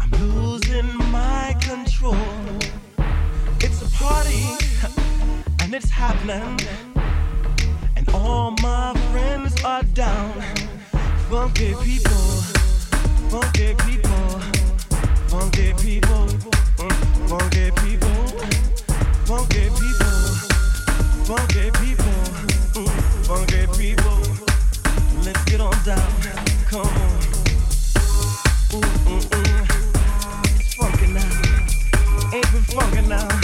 I'm losing my control. It's a party, and it's happening. And all my friends are down. Funky people, funky people, funky people, mm, funky people, funky people, funky mm, people. Let's get on down. Come on. walking now.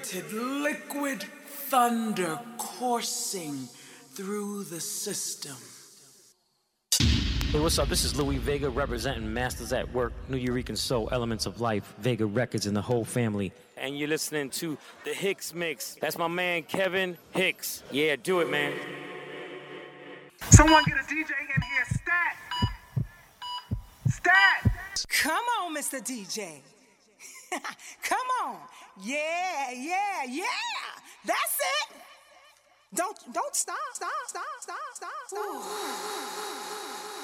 percolated, liquid thunder coursing through the system. Hey, what's up? This is Louie Vega representing Masters at Work, Nuyorican Soul, Elements of Life, Vega Records, and the whole family. And you're listening to the Hicks Mix. That's my man Kevin Hicks. Yeah, do it, man. Someone get a DJ in here, stat! Stat! Come on, Mr. DJ. Come on. Yeah, yeah, yeah. That's it. Don't don't stop, stop, stop, stop, stop, stop.